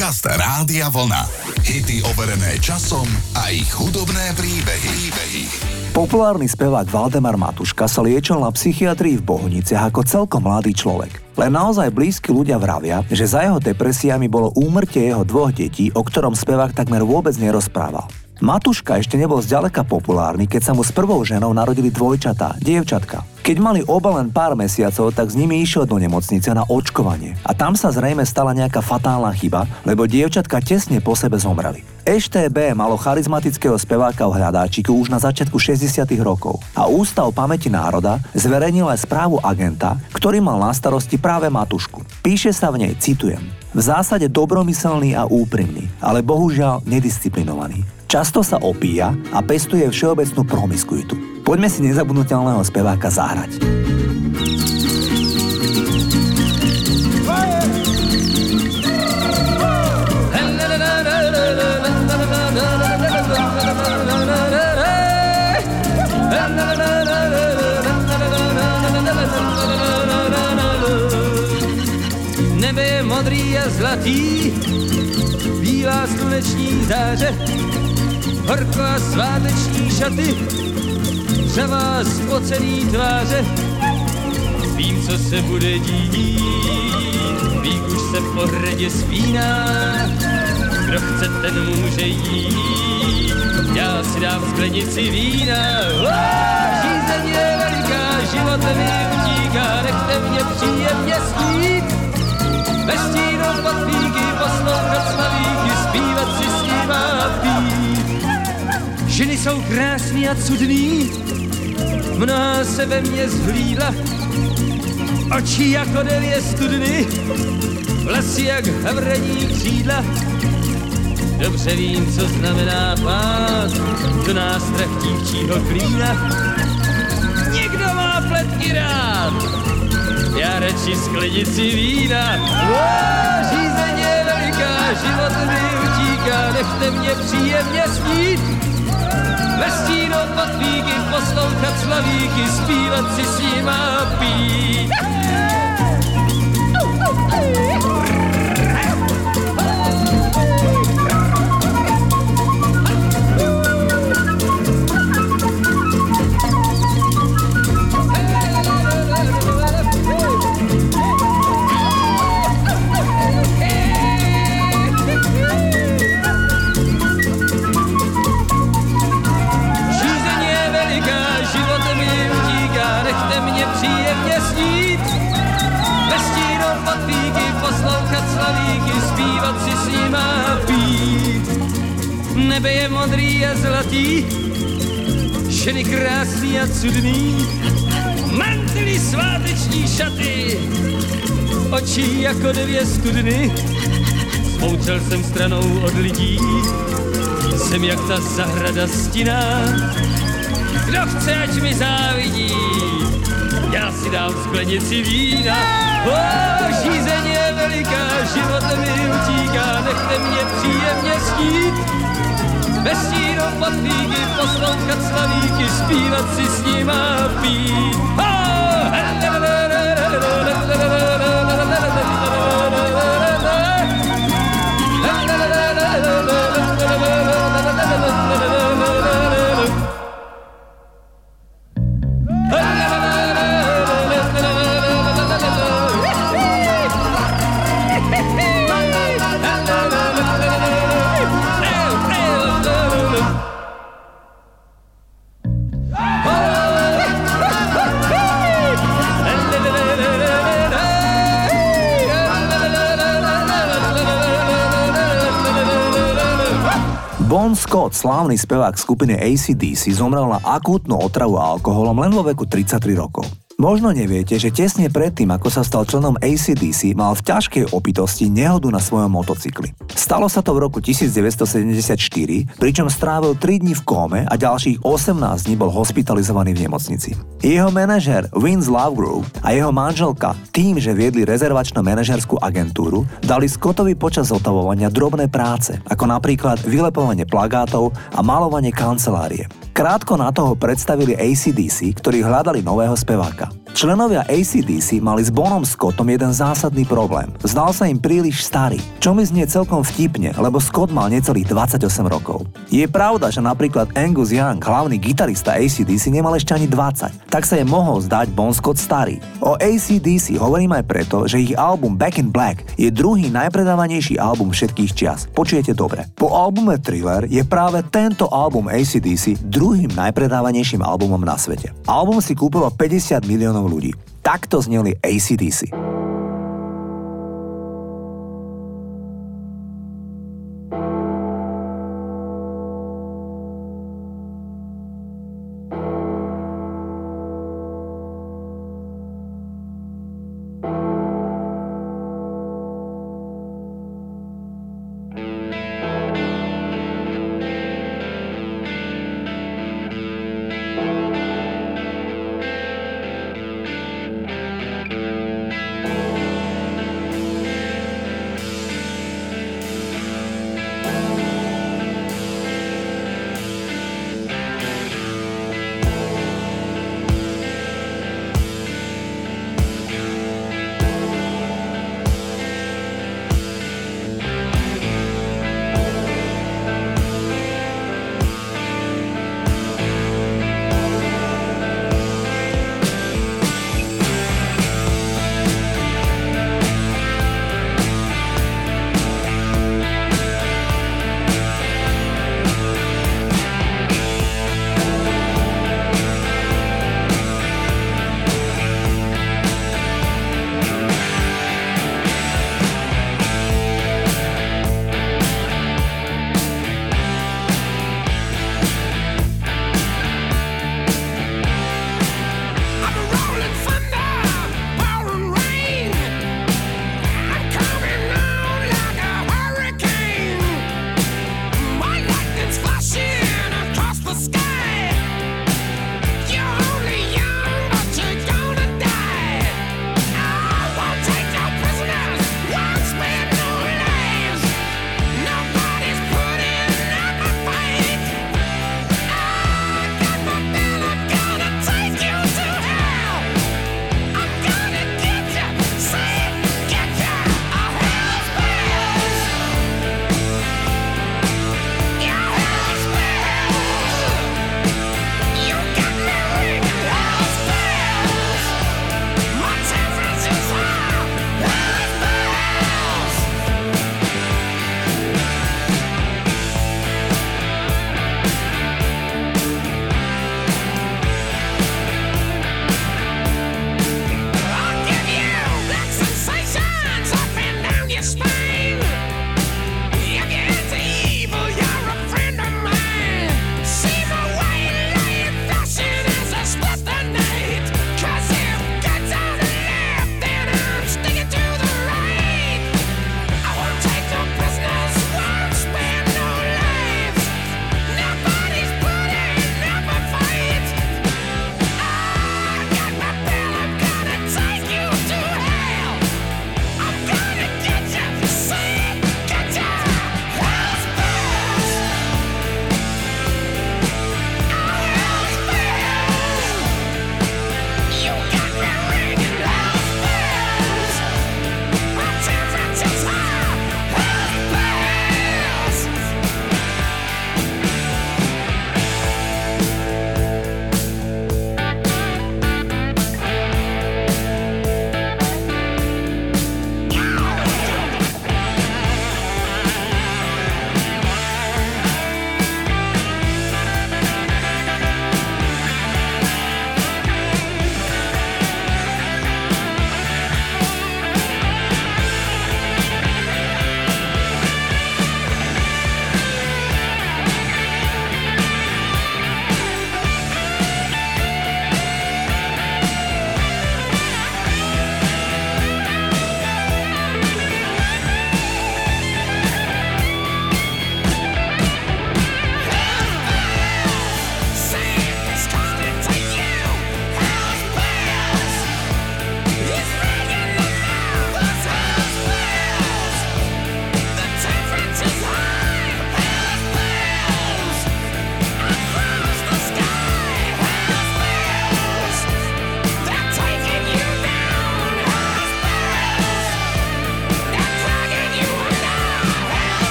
Podcast Rádia Vlna. Hity overené časom a ich hudobné príbehy. príbehy. Populárny spevák Valdemar Matuška sa liečil na psychiatrii v Bohuniciach ako celkom mladý človek. Len naozaj blízki ľudia vravia, že za jeho depresiami bolo úmrtie jeho dvoch detí, o ktorom spevák takmer vôbec nerozprával. Matuška ešte nebol zďaleka populárny, keď sa mu s prvou ženou narodili dvojčatá, dievčatka. Keď mali oba len pár mesiacov, tak s nimi išiel do nemocnice na očkovanie. A tam sa zrejme stala nejaká fatálna chyba, lebo dievčatka tesne po sebe zomreli. EŠTB malo charizmatického speváka v hľadáčiku už na začiatku 60. rokov a Ústav pamäti národa zverejnil aj správu agenta, ktorý mal na starosti práve Matušku. Píše sa v nej, citujem, v zásade dobromyselný a úprimný, ale bohužiaľ nedisciplinovaný. Často sa opíja a pestuje všeobecnú promiskuitu. Poďme si nezabudnutelného speváka zahrať. Nebe modrý a zlatý, bílá sluneční záře, horko sváteční šaty, řavá spocený tváře. Vím, co se bude dít, vík už se po hradě spíná, kdo chce, ten může jít. Já si dám sklenici vína, žízeň je veliká, život mi utíká, nechte mě příjemně snít. Ve stínu pod píky poslouchat slavíky, zpívat si s ním a pít. Ženy jsou krásný a cudný, mnoha se ve mně zhlídla, oči jako devě studny, vlasy jak havraní křídla. Dobře vím, co znamená pát do nástrah dívčího klína. Někdo má pletky rád, já radši sklenici vína. Ó, je veliká, život mi utíká, nechte mě příjemně snít. Pod víky poslouchat slavíky, zpívat si s ním a pít. Studny. Smoučel jsem stranou od lidí, jsem jak ta zahrada stina. Kdo chce, ať mi závidí, já si dám sklenici vína. O, žízeň je veliká, život mi utíká, nechte mě příjemně snít. Ve stínu pod píky poslouchat slavíky, zpívat si s ním a pít. O, Slávny spevák skupiny ACDC, zomrel na akútnu otravu alkoholom len vo veku 33 rokov. Možno neviete, že tesne predtým, ako sa stal členom ACDC, mal v ťažkej opitosti nehodu na svojom motocykli. Stalo sa to v roku 1974, pričom strávil 3 dní v kóme a ďalších 18 dní bol hospitalizovaný v nemocnici. Jeho manažer Vince Lovegrove a jeho manželka tým, že viedli rezervačnú manažerskú agentúru, dali Scottovi počas zotavovania drobné práce, ako napríklad vylepovanie plagátov a malovanie kancelárie. Krátko na toho predstavili ACDC, ktorí hľadali nového speváka. Členovia ACDC mali s Bonom Scottom jeden zásadný problém. Zdal sa im príliš starý, čo mi znie celkom vtipne, lebo Scott mal necelých 28 rokov. Je pravda, že napríklad Angus Young, hlavný gitarista ACDC, nemal ešte ani 20, tak sa je mohol zdať Bon Scott starý. O ACDC hovorím aj preto, že ich album Back in Black je druhý najpredávanejší album všetkých čias. Počujete dobre. Po albume Thriller je práve tento album ACDC druhým najpredávanejším albumom na svete. Album si kúpilo 50 miliónov miliónov ľudí. Takto zneli ACDC.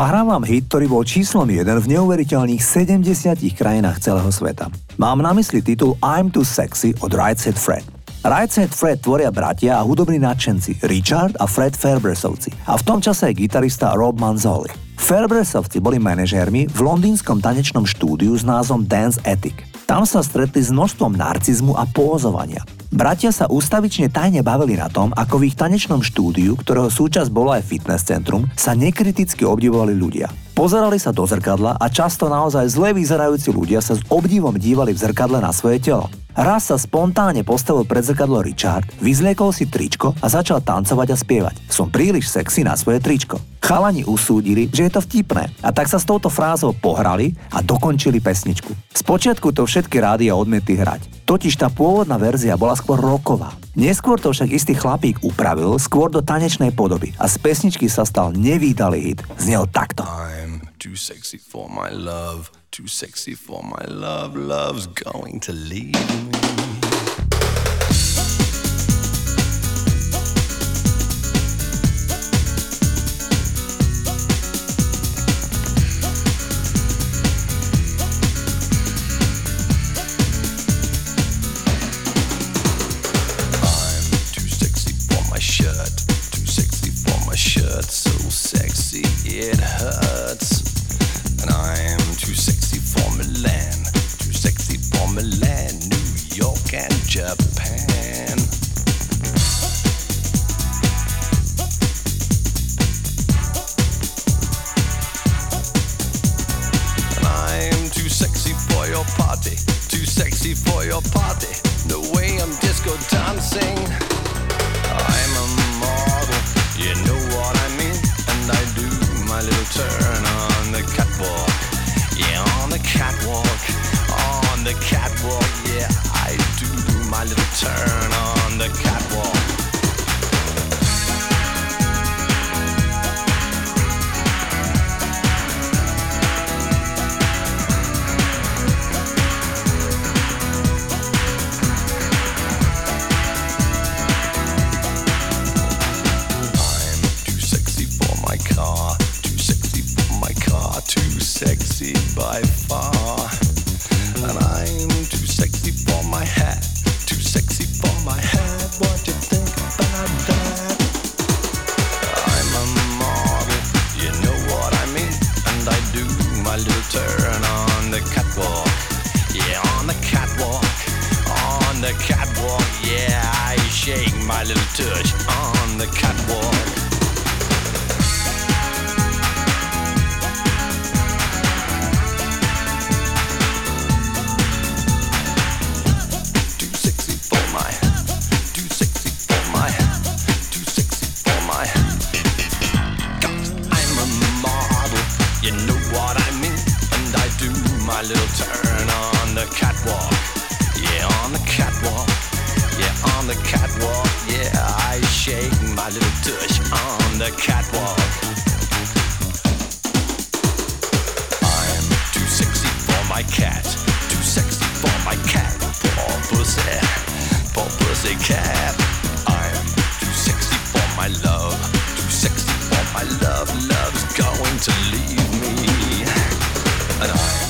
Zahrávam hit, ktorý bol číslom 1 v neuveriteľných 70 krajinách celého sveta. Mám na mysli titul I'm Too Sexy od Right Said Fred. Right Said Fred tvoria bratia a hudobní nadšenci Richard a Fred Fairbressovci a v tom čase aj gitarista Rob Manzoli. Fairbressovci boli manažérmi v londýnskom tanečnom štúdiu s názvom Dance Ethic. Tam sa stretli s množstvom narcizmu a pózovania. Bratia sa ústavične tajne bavili na tom, ako v ich tanečnom štúdiu, ktorého súčasť bolo aj fitness centrum, sa nekriticky obdivovali ľudia. Pozerali sa do zrkadla a často naozaj zle vyzerajúci ľudia sa s obdivom dívali v zrkadle na svoje telo. Raz sa spontánne postavil pred zrkadlo Richard, vyzliekol si tričko a začal tancovať a spievať. Som príliš sexy na svoje tričko. Chalani usúdili, že je to vtipné a tak sa s touto frázou pohrali a dokončili pesničku. Spočiatku to všetky rádia odmietli hrať. Totiž tá pôvodná verzia bola skôr roková. Neskôr to však istý chlapík upravil skôr do tanečnej podoby a z pesničky sa stal nevýdalý hit. Znel takto. I'm too sexy for my love, too sexy for my love, love's going to leave me. my little turn. on the catwalk. Yeah, I shake my little tush on the catwalk. I'm too sexy for my cat. Too sexy for my cat. Poor pussy. Poor pussy cat. I'm too sexy for my love. Too sexy for my love. Love's going to leave me. And I'm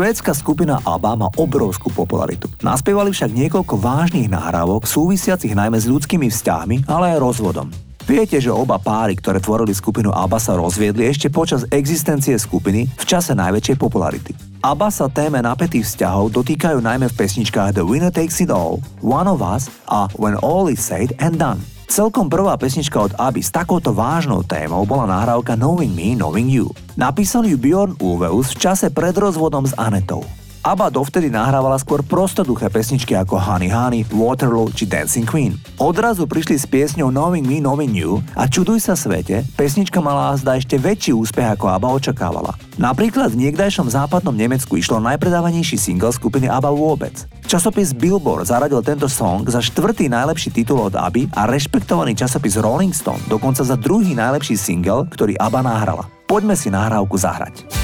Švédska skupina ABBA má obrovskú popularitu. Naspievali však niekoľko vážnych nahrávok súvisiacich najmä s ľudskými vzťahmi, ale aj rozvodom. Viete, že oba páry, ktoré tvorili skupinu ABBA sa rozviedli ešte počas existencie skupiny v čase najväčšej popularity. ABBA sa téme napätých vzťahov dotýkajú najmä v pesničkách The Winner Takes It All, One of Us a When All is Said and Done. Celkom prvá pesnička od Aby s takouto vážnou témou bola nahrávka Knowing Me, Knowing You. Napísal ju Bjorn Ulveus v čase pred rozvodom s Anetou. ABBA dovtedy nahrávala skôr prostoduché pesničky ako Honey Honey, Waterloo či Dancing Queen. Odrazu prišli s piesňou Knowing Me, Knowing You a čuduj sa svete, pesnička mala zda ešte väčší úspech ako ABBA očakávala. Napríklad v niekdajšom západnom Nemecku išlo najpredávanejší single skupiny ABBA vôbec. Časopis Billboard zaradil tento song za štvrtý najlepší titul od ABBY a rešpektovaný časopis Rolling Stone dokonca za druhý najlepší single, ktorý ABBA nahrala. Poďme si nahrávku zahrať.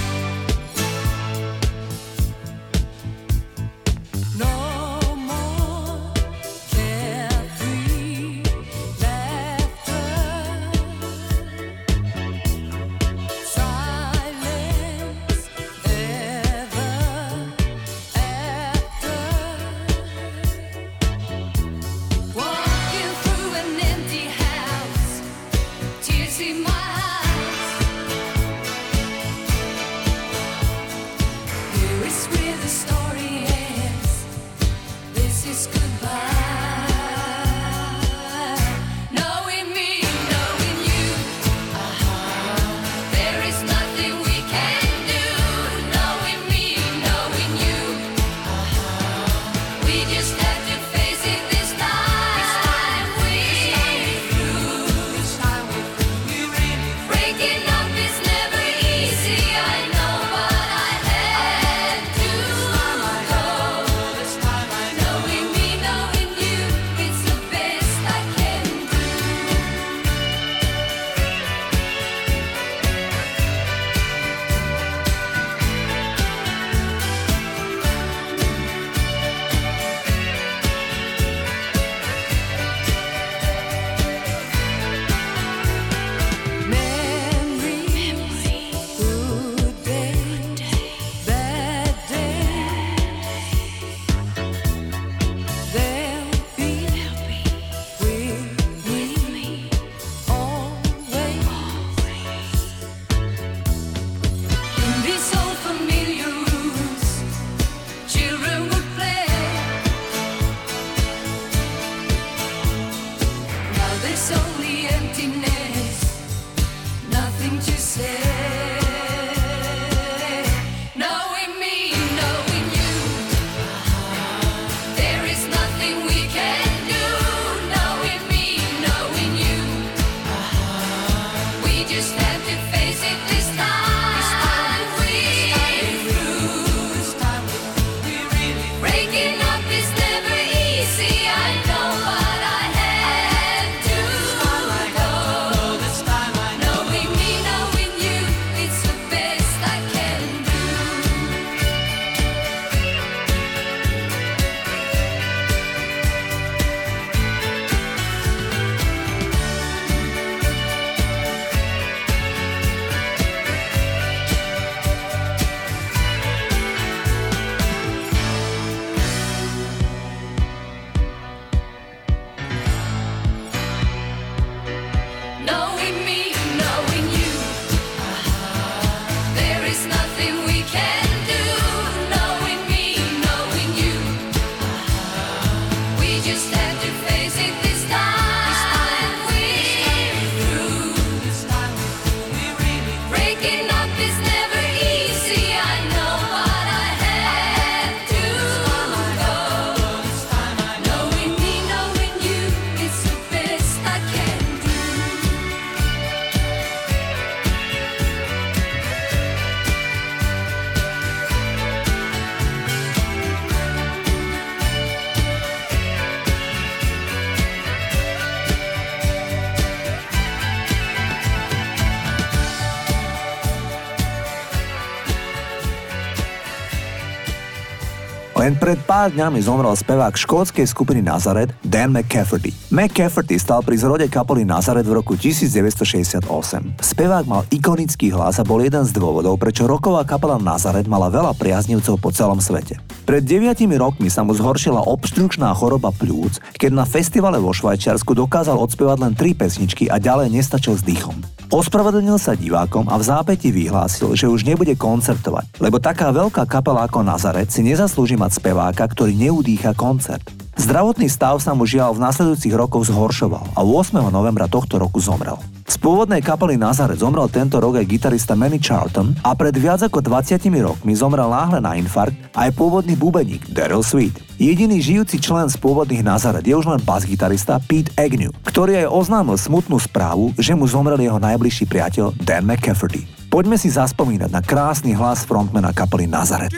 Len pred pár dňami zomrel spevák škótskej skupiny Nazaret Dan McCafferty. McCafferty stal pri zrode kapely Nazaret v roku 1968. Spevák mal ikonický hlas a bol jeden z dôvodov, prečo roková kapela Nazaret mala veľa priaznivcov po celom svete. Pred deviatimi rokmi sa mu zhoršila obštrukčná choroba pľúc, keď na festivale vo Švajčiarsku dokázal odspievať len tri pesničky a ďalej nestačil s dýchom. Ospravedlnil sa divákom a v zápäti vyhlásil, že už nebude koncertovať, lebo taká veľká kapela ako Nazaret si nezaslúži mať speváka, ktorý neudýcha koncert. Zdravotný stav sa mu žiaľ v nasledujúcich rokoch zhoršoval a 8. novembra tohto roku zomrel. Z pôvodnej kapely Nazaret zomrel tento rok aj gitarista Manny Charlton a pred viac ako 20 rokmi zomrel náhle na infarkt aj pôvodný bubeník Daryl Sweet. Jediný žijúci člen z pôvodných Nazaret je už len bas-gitarista Pete Agnew, ktorý aj oznámil smutnú správu, že mu zomrel jeho najbližší priateľ Dan McCafferty. Poďme si zaspomínať na krásny hlas frontmana kapely Nazaret.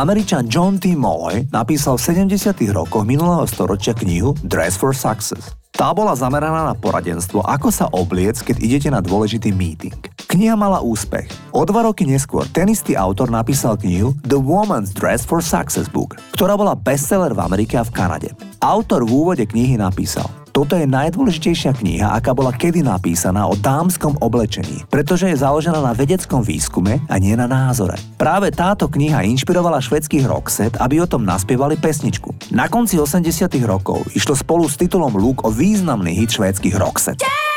Američan John T. Molloy napísal v 70. rokoch minulého storočia knihu Dress for Success. Tá bola zameraná na poradenstvo, ako sa obliec, keď idete na dôležitý meeting. Kniha mala úspech. O dva roky neskôr ten istý autor napísal knihu The Woman's Dress for Success Book, ktorá bola bestseller v Amerike a v Kanade. Autor v úvode knihy napísal toto je najdôležitejšia kniha, aká bola kedy napísaná o dámskom oblečení, pretože je založená na vedeckom výskume a nie na názore. Práve táto kniha inšpirovala švedských rockset, aby o tom naspievali pesničku. Na konci 80 rokov išlo spolu s titulom Luke o významný hit švédskych rockset. Yeah!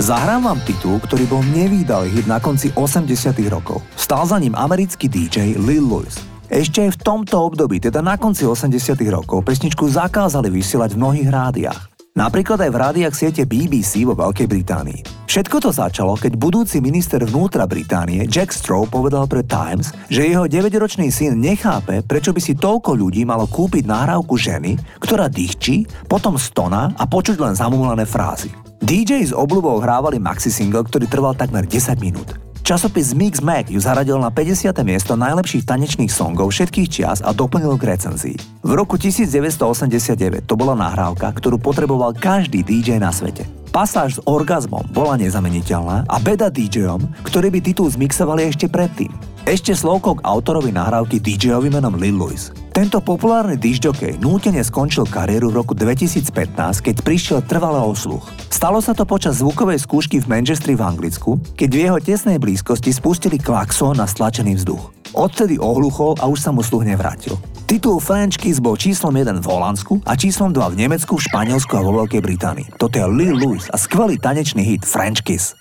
Zahrám vám titul, ktorý bol nevýdalý hit na konci 80 rokov. Stal za ním americký DJ Lil Louis. Ešte aj v tomto období, teda na konci 80 rokov, pesničku zakázali vysielať v mnohých rádiách. Napríklad aj v rádiách siete BBC vo Veľkej Británii. Všetko to začalo, keď budúci minister vnútra Británie Jack Straw povedal pre Times, že jeho 9-ročný syn nechápe, prečo by si toľko ľudí malo kúpiť nahrávku ženy, ktorá dýchči, potom stona a počuť len zamumlané frázy. DJ s obľubou hrávali maxi single, ktorý trval takmer 10 minút. Časopis Mix Mag ju zaradil na 50. miesto najlepších tanečných songov všetkých čias a doplnil k recenzii. V roku 1989 to bola nahrávka, ktorú potreboval každý DJ na svete. Pasáž s orgazmom bola nezameniteľná a beda DJom, ktorí by titul zmixovali ešte predtým. Ešte slovko k autorovi nahrávky DJ-ovi menom Lil Louis. Tento populárny dižďokej nútene skončil kariéru v roku 2015, keď prišiel trvalé o sluch. Stalo sa to počas zvukovej skúšky v Manchestri v Anglicku, keď v jeho tesnej blízkosti spustili klaxón na stlačený vzduch. Odtedy ohluchol a už sa mu sluch nevrátil. Titul French Kiss bol číslom 1 v Holandsku a číslom 2 v Nemecku, v Španielsku a vo Veľkej Británii. Toto je Lil Louis a skvelý tanečný hit French Kiss.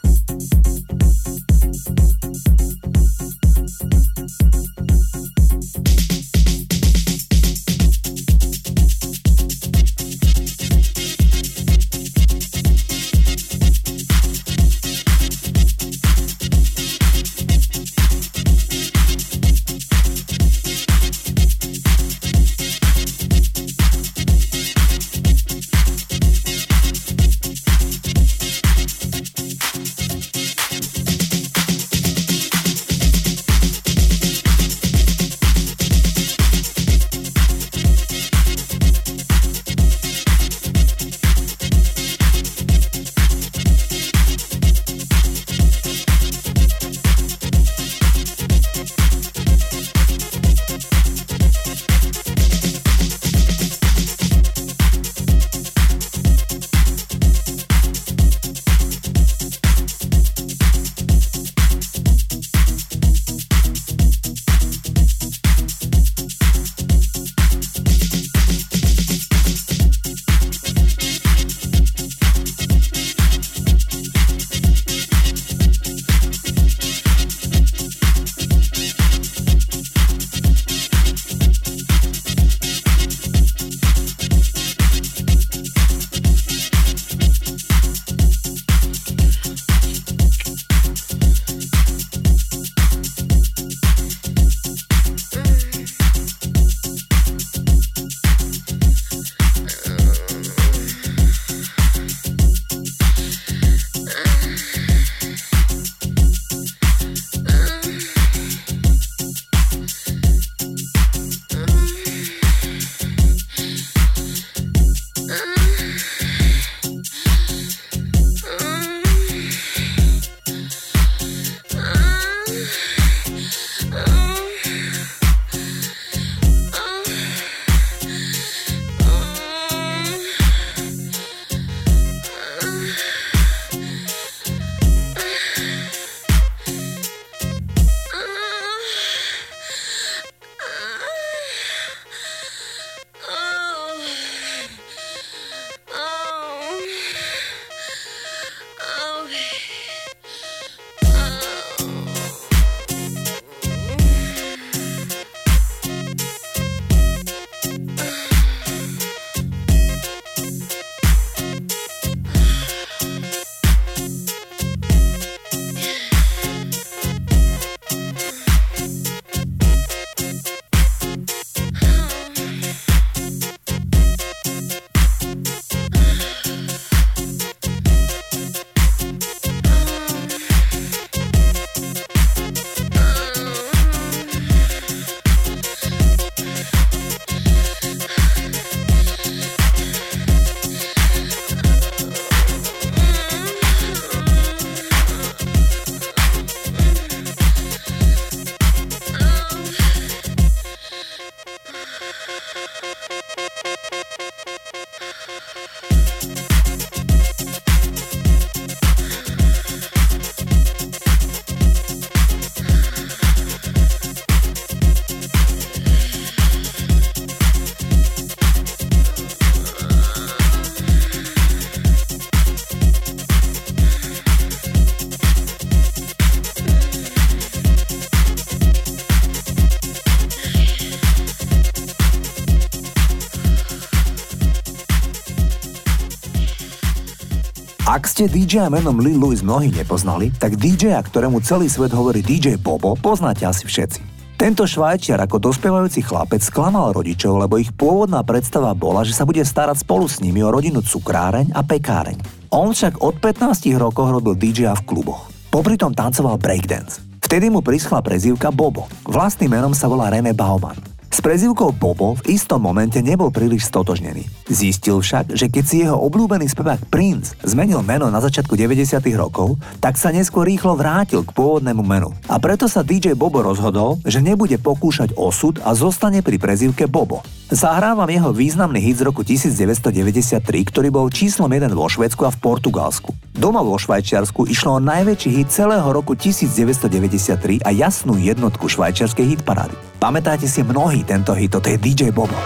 Ak ste DJ menom Lil Louis mnohí nepoznali, tak DJ, ktorému celý svet hovorí DJ Bobo, poznáte asi všetci. Tento švajčiar ako dospievajúci chlapec sklamal rodičov, lebo ich pôvodná predstava bola, že sa bude starať spolu s nimi o rodinu cukráreň a pekáreň. On však od 15 rokov robil DJ v kluboch. Popri tom tancoval breakdance. Vtedy mu prischla prezývka Bobo. Vlastným menom sa volá René Bauman. S prezivkou Bobo v istom momente nebol príliš stotožnený. Zistil však, že keď si jeho obľúbený spevák Prince zmenil meno na začiatku 90. rokov, tak sa neskôr rýchlo vrátil k pôvodnému menu. A preto sa DJ Bobo rozhodol, že nebude pokúšať osud a zostane pri prezivke Bobo. Zahrávam jeho významný hit z roku 1993, ktorý bol číslom 1 vo Švedsku a v Portugalsku. Doma vo Švajčiarsku išlo o najväčší hit celého roku 1993 a jasnú jednotku švajčiarskej hitparády. Pamätáte si mnohý tento hit, to je DJ Bobo.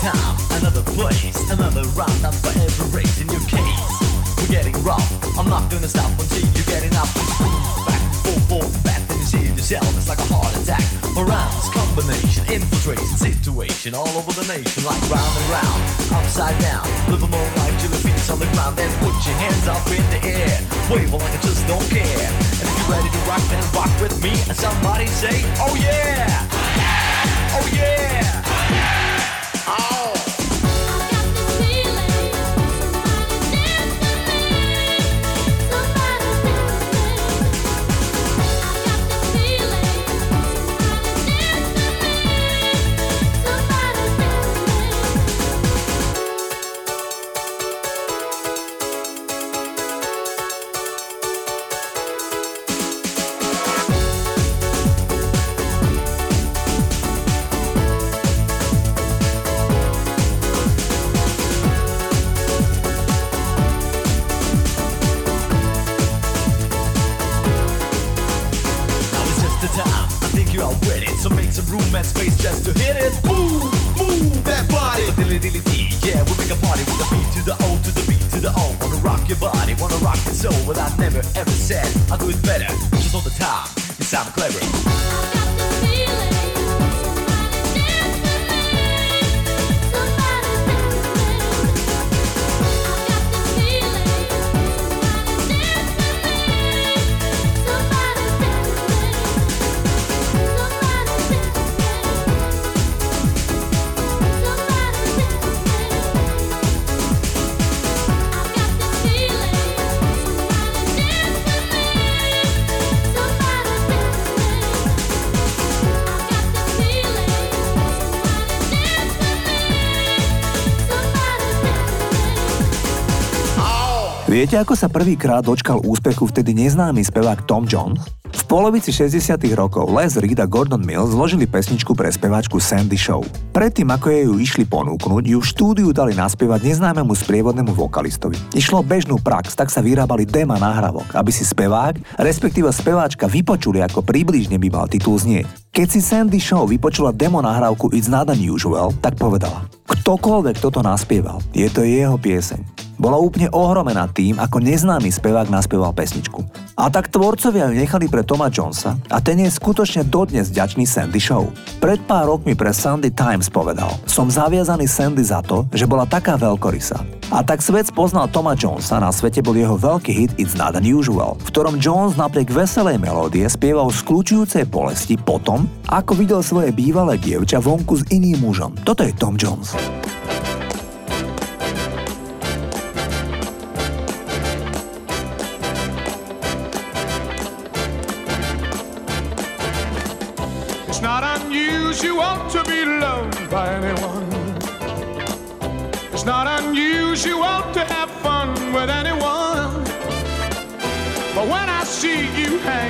time, another place, another round. I'm forever raising your case. We're getting rough. I'm not gonna stop until you get enough. Back, forth, forth, back, then you see yourself. It's like a heart attack. Around combination, infiltration, situation, all over the nation, like round and round, upside down. Live a more life till your feet's on the ground. Then put your hands up in the air, wave like I just don't care. And if you're ready to rock, then rock with me. And somebody say, Oh yeah, oh yeah. Oh, yeah! and soul, I never ever said I'll do it better. Viete, ako sa prvýkrát dočkal úspechu vtedy neznámy spevák Tom Jones? V polovici 60 rokov Les Reed a Gordon Mills zložili pesničku pre speváčku Sandy Show. Predtým, ako jej ju išli ponúknuť, ju v štúdiu dali naspievať neznámemu sprievodnému vokalistovi. Išlo bežnú prax, tak sa vyrábali dema nahrávok, aby si spevák, respektíve speváčka vypočuli, ako približne by mal titul znieť. Keď si Sandy Show vypočula demo nahrávku It's Not Unusual, tak povedala, ktokoľvek toto naspieval, je to jeho pieseň. Bola úplne ohromená tým, ako neznámy spevák naspieval pesničku. A tak tvorcovia ju nechali pre Toma Jonesa a ten je skutočne dodnes ďačný Sandy Show. Pred pár rokmi pre Sunday Times povedal, som zaviazaný Sandy za to, že bola taká veľkorysa. A tak svet poznal Toma Jonesa, na svete bol jeho veľký hit It's Not Unusual, v ktorom Jones napriek veselej melódie spieval z kľúčujúcej bolesti potom, ako videl svoje bývalé dievča vonku s iným mužom. Toto je Tom Jones.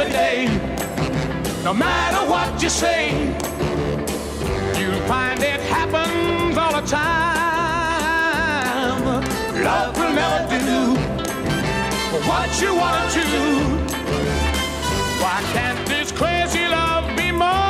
every day. No matter what you say, you'll find it happens all the time. Love will never do what you wanna do. Why can't this crazy love be more?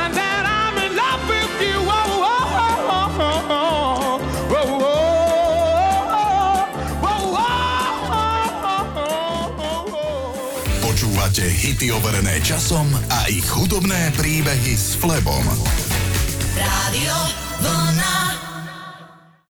hity overené časom a ich hudobné príbehy s Flebom.